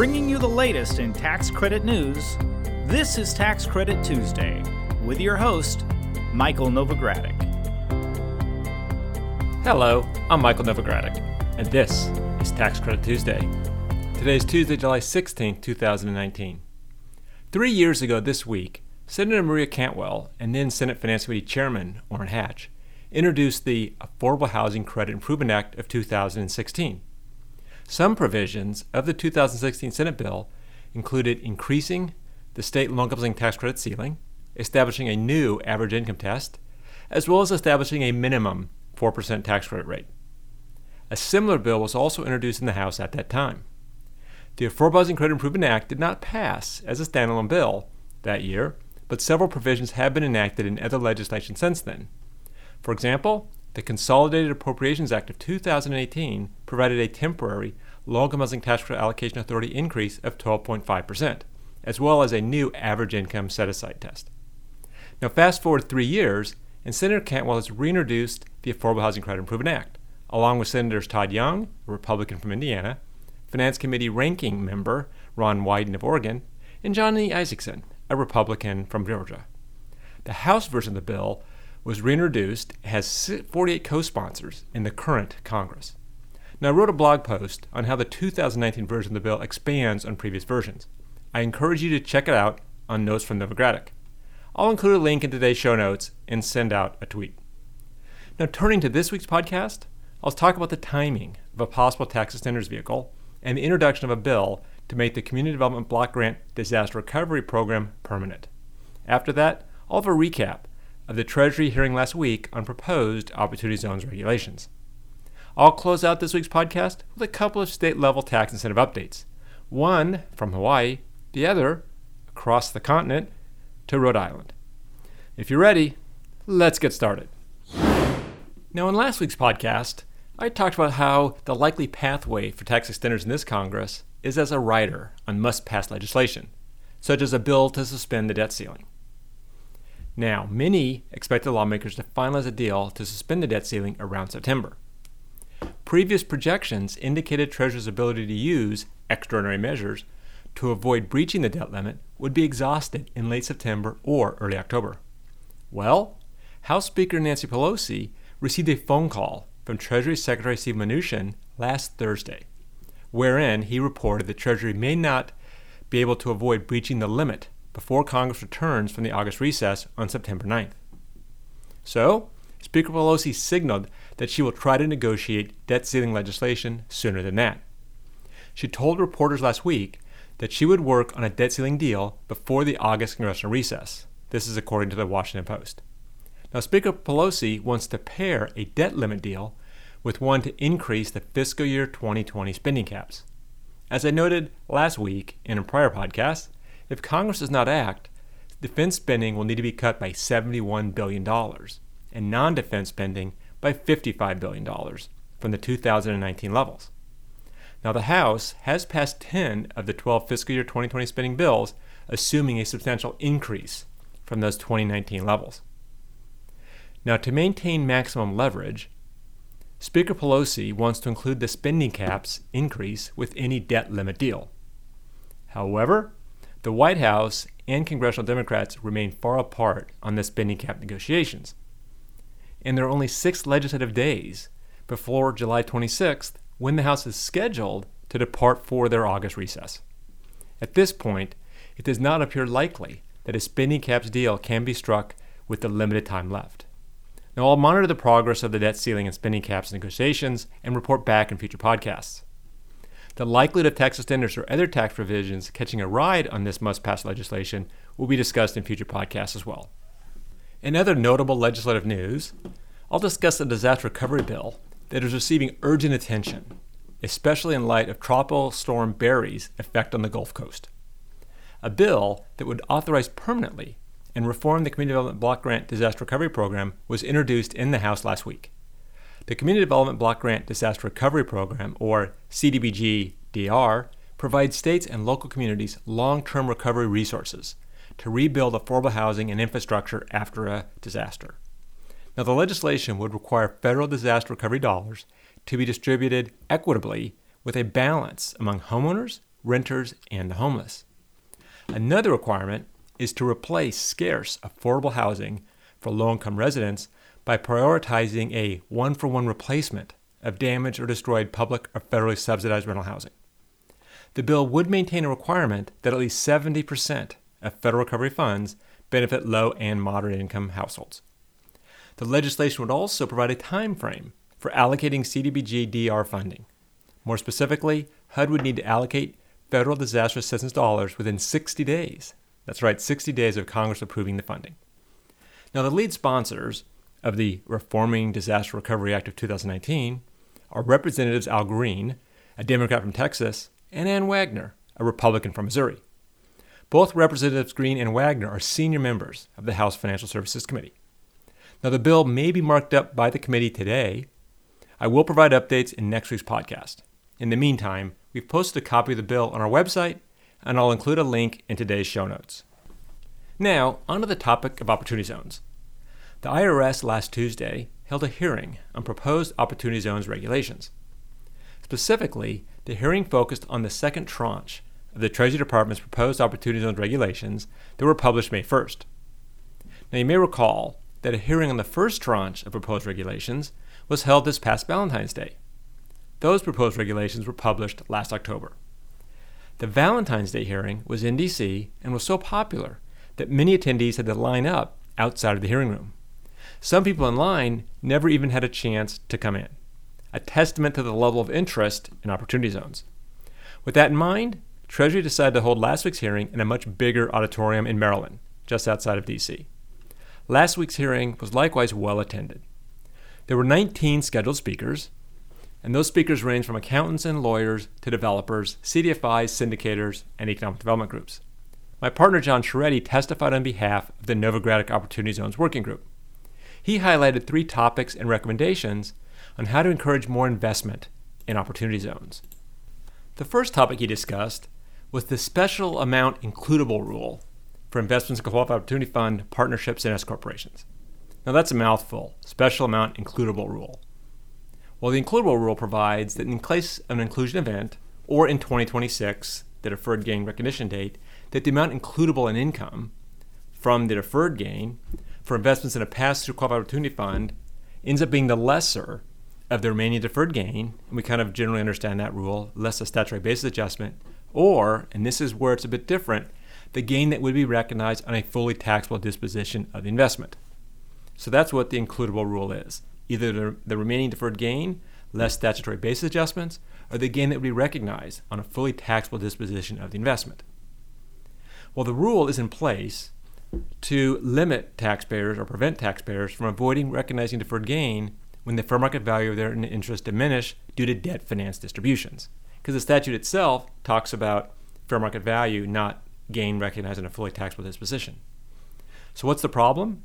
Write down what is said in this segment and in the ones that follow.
Bringing you the latest in tax credit news, this is Tax Credit Tuesday with your host, Michael Novogradac. Hello, I'm Michael Novogradac, and this is Tax Credit Tuesday. Today is Tuesday, July 16, 2019. Three years ago this week, Senator Maria Cantwell and then Senate Finance Committee Chairman Orrin Hatch introduced the Affordable Housing Credit Improvement Act of 2016. Some provisions of the 2016 Senate bill included increasing the state low income tax credit ceiling, establishing a new average income test, as well as establishing a minimum 4% tax credit rate. A similar bill was also introduced in the House at that time. The Affordable Housing Credit Improvement Act did not pass as a standalone bill that year, but several provisions have been enacted in other legislation since then. For example, the Consolidated Appropriations Act of 2018 provided a temporary low-income housing tax credit allocation authority increase of 12.5%, as well as a new average income set-aside test. Now, fast forward three years, and Senator Cantwell has reintroduced the Affordable Housing Credit Improvement Act, along with Senators Todd Young, a Republican from Indiana, Finance Committee ranking member Ron Wyden of Oregon, and Johnny Isakson, a Republican from Georgia. The House version of the bill was reintroduced, has 48 co sponsors in the current Congress. Now, I wrote a blog post on how the 2019 version of the bill expands on previous versions. I encourage you to check it out on Notes from Novogradac. I'll include a link in today's show notes and send out a tweet. Now, turning to this week's podcast, I'll talk about the timing of a possible tax extenders vehicle and the introduction of a bill to make the Community Development Block Grant Disaster Recovery Program permanent. After that, I'll have a recap of the Treasury hearing last week on proposed Opportunity Zones regulations. I'll close out this week's podcast with a couple of state level tax incentive updates one from Hawaii, the other across the continent to Rhode Island. If you're ready, let's get started. Now, in last week's podcast, I talked about how the likely pathway for tax extenders in this Congress is as a rider on must pass legislation, such as a bill to suspend the debt ceiling. Now, many expected lawmakers to finalize a deal to suspend the debt ceiling around September. Previous projections indicated Treasury's ability to use extraordinary measures to avoid breaching the debt limit would be exhausted in late September or early October. Well, House Speaker Nancy Pelosi received a phone call from Treasury Secretary Steve Mnuchin last Thursday, wherein he reported that Treasury may not be able to avoid breaching the limit before Congress returns from the August recess on September 9th. So, Speaker Pelosi signaled that she will try to negotiate debt ceiling legislation sooner than that. She told reporters last week that she would work on a debt ceiling deal before the August congressional recess. This is according to the Washington Post. Now, Speaker Pelosi wants to pair a debt limit deal with one to increase the fiscal year 2020 spending caps. As I noted last week in a prior podcast, if Congress does not act, defense spending will need to be cut by $71 billion and non defense spending by $55 billion from the 2019 levels. Now, the House has passed 10 of the 12 fiscal year 2020 spending bills, assuming a substantial increase from those 2019 levels. Now, to maintain maximum leverage, Speaker Pelosi wants to include the spending caps increase with any debt limit deal. However, the White House and congressional Democrats remain far apart on the spending cap negotiations. And there are only six legislative days before July 26th when the House is scheduled to depart for their August recess. At this point, it does not appear likely that a spending caps deal can be struck with the limited time left. Now, I'll monitor the progress of the debt ceiling and spending caps negotiations and report back in future podcasts. The likelihood of tax extenders or other tax provisions catching a ride on this must pass legislation will be discussed in future podcasts as well. In other notable legislative news, I'll discuss a disaster recovery bill that is receiving urgent attention, especially in light of Tropical Storm Barry's effect on the Gulf Coast. A bill that would authorize permanently and reform the Community Development Block Grant Disaster Recovery Program was introduced in the House last week. The Community Development Block Grant Disaster Recovery Program, or CDBG DR, provides states and local communities long term recovery resources to rebuild affordable housing and infrastructure after a disaster. Now, the legislation would require federal disaster recovery dollars to be distributed equitably with a balance among homeowners renters, and the homeless. Another requirement is to replace scarce affordable housing for low income residents by prioritizing a one for one replacement of damaged or destroyed public or federally subsidized rental housing. The bill would maintain a requirement that at least 70% of federal recovery funds benefit low and moderate income households. The legislation would also provide a time frame for allocating CDBG DR funding. More specifically, HUD would need to allocate federal disaster assistance dollars within 60 days. That's right, 60 days of Congress approving the funding. Now, the lead sponsors of the Reforming Disaster Recovery Act of 2019 are Representatives Al Green, a Democrat from Texas, and Ann Wagner, a Republican from Missouri. Both Representatives Green and Wagner are senior members of the House Financial Services Committee. Now, the bill may be marked up by the committee today. I will provide updates in next week's podcast. In the meantime, we've posted a copy of the bill on our website, and I'll include a link in today's show notes. Now, onto the topic of opportunity zones. The IRS last Tuesday held a hearing on proposed opportunity zones regulations. Specifically, the hearing focused on the second tranche of the Treasury Department's proposed opportunity zones regulations that were published May 1st. Now, you may recall that a hearing on the first tranche of proposed regulations was held this past Valentine's Day. Those proposed regulations were published last October. The Valentine's Day hearing was in D.C. and was so popular that many attendees had to line up outside of the hearing room. Some people in line never even had a chance to come in, a testament to the level of interest in opportunity zones. With that in mind, Treasury decided to hold last week's hearing in a much bigger auditorium in Maryland, just outside of D.C. Last week's hearing was likewise well attended. There were 19 scheduled speakers, and those speakers range from accountants and lawyers to developers, CDFIs, syndicators, and economic development groups. My partner John Chiaretti testified on behalf of the Novogradac Opportunity Zones Working Group. He highlighted three topics and recommendations on how to encourage more investment in opportunity zones. The first topic he discussed was the special amount includable rule for investments in qualified opportunity fund, partnerships, and S corporations. Now that's a mouthful. Special amount includable rule. Well, the includable rule provides that in case of an inclusion event, or in 2026, the deferred gain recognition date, that the amount includable in income from the deferred gain for investments in a pass-through qualified opportunity fund ends up being the lesser of the remaining deferred gain, and we kind of generally understand that rule, less a statutory basis adjustment, or, and this is where it's a bit different, the gain that would be recognized on a fully taxable disposition of the investment. So that's what the includable rule is either the, the remaining deferred gain, less statutory basis adjustments, or the gain that would be recognized on a fully taxable disposition of the investment. Well, the rule is in place to limit taxpayers or prevent taxpayers from avoiding recognizing deferred gain when the fair market value of their interest diminish due to debt finance distributions. Because the statute itself talks about fair market value, not gain recognized in a fully taxable disposition. So, what's the problem?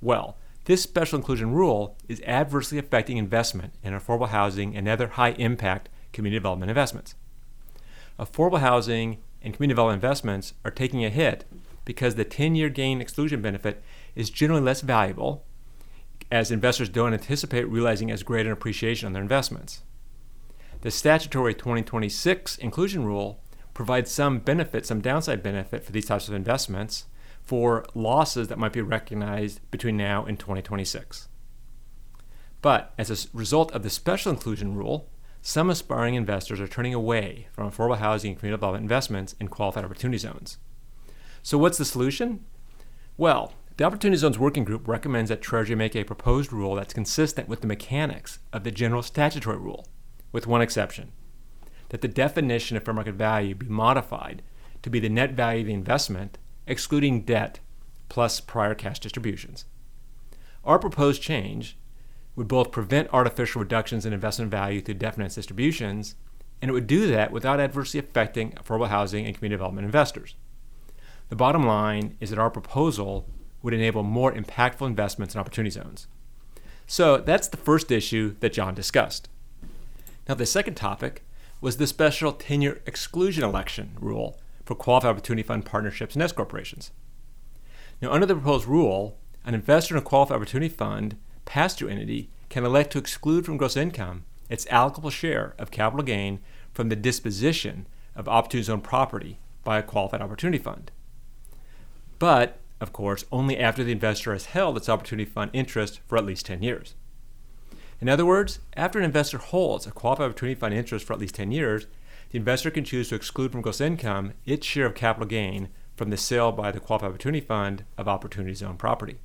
Well, this special inclusion rule is adversely affecting investment in affordable housing and other high impact community development investments. Affordable housing and community development investments are taking a hit because the 10 year gain exclusion benefit is generally less valuable as investors don't anticipate realizing as great an appreciation on their investments. The statutory 2026 inclusion rule provides some benefit, some downside benefit for these types of investments for losses that might be recognized between now and 2026. But as a result of the special inclusion rule, some aspiring investors are turning away from affordable housing and community development investments in qualified opportunity zones. So, what's the solution? Well, the Opportunity Zones Working Group recommends that Treasury make a proposed rule that's consistent with the mechanics of the general statutory rule, with one exception that the definition of fair market value be modified to be the net value of the investment, excluding debt plus prior cash distributions. Our proposed change would both prevent artificial reductions in investment value through debt finance distributions, and it would do that without adversely affecting affordable housing and community development investors. The bottom line is that our proposal would enable more impactful investments in opportunity zones. So that's the first issue that John discussed. Now, the second topic was the special 10 year exclusion election rule for qualified opportunity fund partnerships and S corporations. Now, under the proposed rule, an investor in a qualified opportunity fund pass through entity can elect to exclude from gross income its allocable share of capital gain from the disposition of Opportunity Zone property by a qualified opportunity fund. But, of course, only after the investor has held its opportunity fund interest for at least 10 years. In other words, after an investor holds a qualified opportunity fund interest for at least 10 years, the investor can choose to exclude from gross income its share of capital gain from the sale by the qualified opportunity fund of opportunity zone property.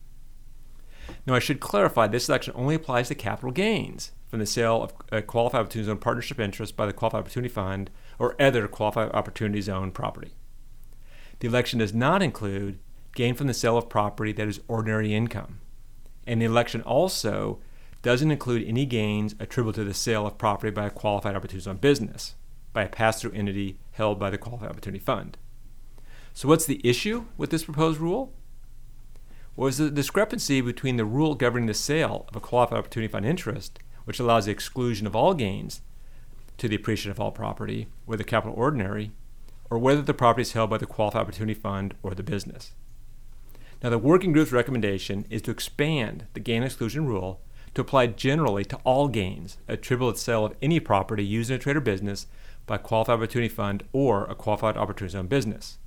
Now, I should clarify this election only applies to capital gains from the sale of a qualified opportunity zone partnership interest by the qualified opportunity fund or other qualified opportunity zone property. The election does not include gain from the sale of property that is ordinary income. And the election also doesn't include any gains attributable to the sale of property by a qualified opportunity zone business by a pass through entity held by the Qualified Opportunity Fund. So, what's the issue with this proposed rule? Was well, the discrepancy between the rule governing the sale of a qualified opportunity fund interest, which allows the exclusion of all gains to the appreciation of all property, whether capital ordinary, or whether the property is held by the qualified opportunity fund or the business. Now, the working group's recommendation is to expand the gain exclusion rule to apply generally to all gains attributable to the sale of any property used in a trade or business by a qualified opportunity fund or a qualified opportunity zone business.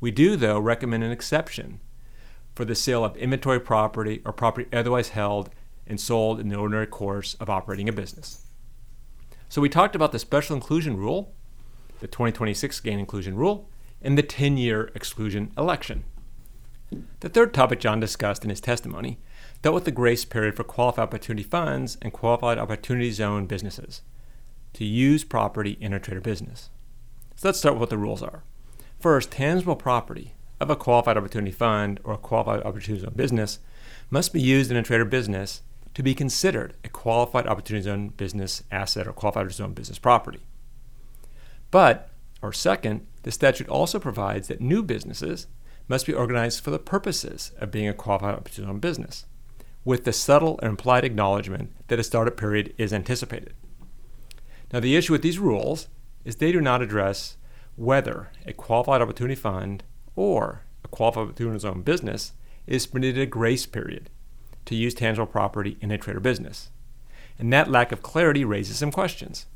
We do, though, recommend an exception for the sale of inventory property or property otherwise held and sold in the ordinary course of operating a business. So we talked about the special inclusion rule, the 2026 gain inclusion rule, and the 10 year exclusion election. The third topic John discussed in his testimony dealt with the grace period for qualified opportunity funds and qualified opportunity zone businesses to use property in a trade or business. So let's start with what the rules are. First, tangible property of a qualified opportunity fund or a qualified opportunity zone business must be used in a trade or business to be considered a qualified opportunity zone business asset or qualified zone business property. But, or second, the statute also provides that new businesses must be organized for the purposes of being a qualified opportunity zone business, with the subtle or implied acknowledgement that a startup period is anticipated. Now, the issue with these rules is they do not address whether a qualified opportunity fund or a qualified opportunity zone business is permitted a grace period to use tangible property in a trade or business. And that lack of clarity raises some questions,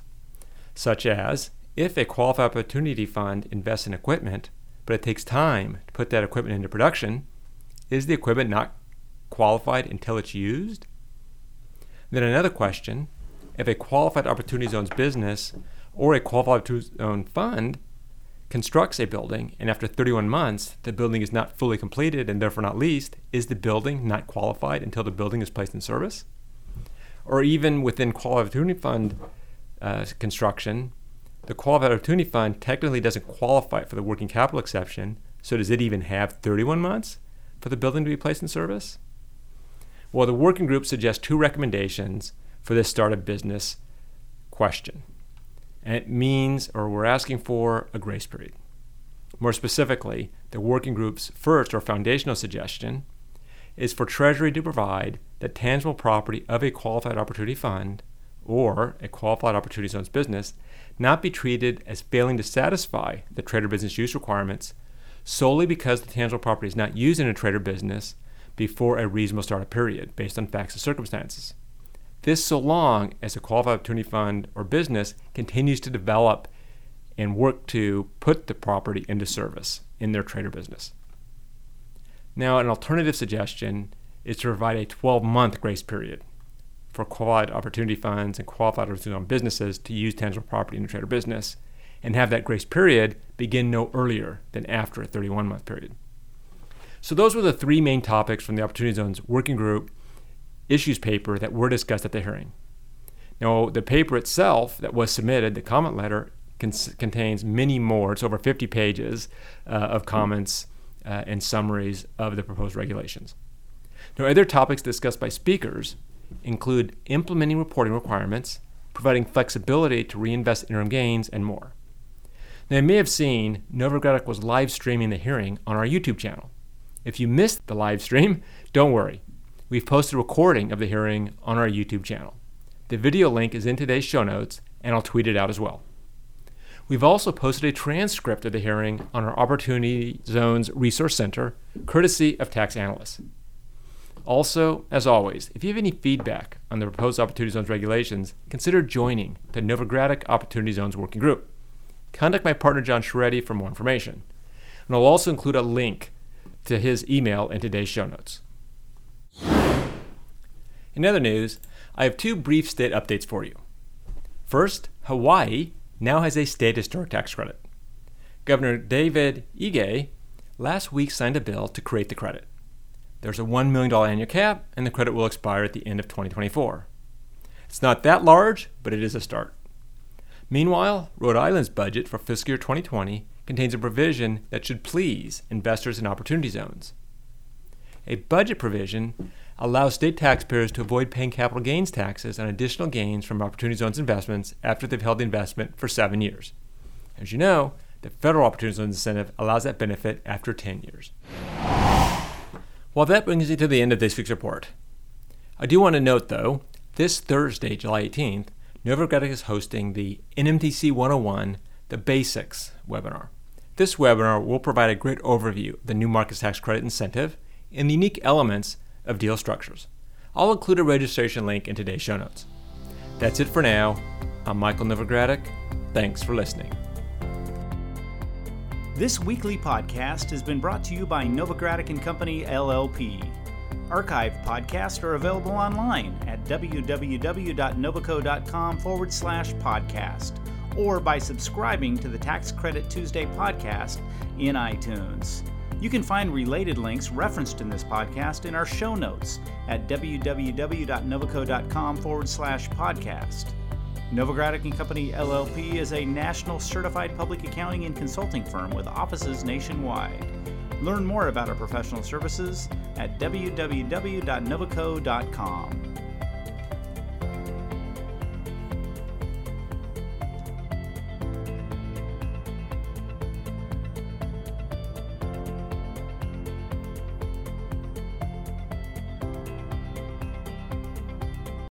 such as if a qualified opportunity fund invests in equipment, but it takes time to put that equipment into production, is the equipment not qualified until it's used? Then another question if a qualified opportunity zones business or a qualified opportunity zone fund constructs a building and after 31 months the building is not fully completed and therefore not leased, is the building not qualified until the building is placed in service? Or even within qualified opportunity fund uh, construction, the qualified opportunity fund technically doesn't qualify for the working capital exception, so does it even have 31 months for the building to be placed in service? Well, the working group suggests two recommendations for this startup business question. And it means, or we're asking for, a grace period. More specifically, the working group's first or foundational suggestion is for Treasury to provide that tangible property of a qualified opportunity fund or a qualified opportunity zones business not be treated as failing to satisfy the trade or business use requirements solely because the tangible property is not used in a trade or business before a reasonable startup period based on facts and circumstances. This so long as a qualified opportunity fund or business continues to develop and work to put the property into service in their trade or business. Now, an alternative suggestion is to provide a 12 month grace period for qualified opportunity funds and qualified opportunity businesses to use tangible property in a trade or business and have that grace period begin no earlier than after a 31 month period. So, those were the three main topics from the Opportunity Zones Working Group issues paper that were discussed at the hearing. Now, the paper itself that was submitted, the comment letter, contains many more. It's over 50 pages uh, of comments uh, and summaries of the proposed regulations. Now, other topics discussed by speakers include implementing reporting requirements, providing flexibility to reinvest interim gains, and more. Now, you may have seen Novogradac was live streaming the hearing on our YouTube channel. If you missed the live stream, don't worry. We've posted a recording of the hearing on our YouTube channel. The video link is in today's show notes, and I'll tweet it out as well. We've also posted a transcript of the hearing on our Opportunity Zones Resource Center, courtesy of tax analysts. Also, as always, if you have any feedback on the proposed Opportunity Zones regulations, consider joining the Novogradac Opportunity Zones Working Group. contact my partner John Chiaretti for more information. And I'll also include a link to his email in today's show notes. In other news, I have two brief state updates for you. First, Hawaii now has a state historic tax credit. Governor David Ige last week signed a bill to create the credit. There's a $1 million annual cap, and the credit will expire at the end of 2024. It's not that large, but it is a start. Meanwhile, Rhode Island's budget for fiscal year 2020 contains a provision that should please investors in opportunity zones. A budget provision allows state taxpayers to avoid paying capital gains taxes on additional gains from opportunity zones investments after they've held the investment for seven years. As you know, the federal opportunity zones incentive allows that benefit after 10 years. Well, that brings me to the end of this week's report. I do want to note, though, this Thursday, July 18th, Novogradac is hosting the NMTC 101 The Basics webinar. This webinar will provide a great overview of the new markets tax credit incentive and the unique elements of deal structures. I'll include a registration link in today's show notes. That's it for now. I'm Michael Novogradac. Thanks for listening. This weekly podcast has been brought to you by Novogradac and Company LLP. Archive podcasts are available online at www.novoco.com forward slash podcast or by subscribing to the Tax Credit Tuesday podcast in iTunes. You can find related links referenced in this podcast in our show notes at www.novoco.com forward slash podcast. Novogradac and Company LLP is a national certified public accounting and consulting firm with offices nationwide. Learn more about our professional services at www.novoco.com.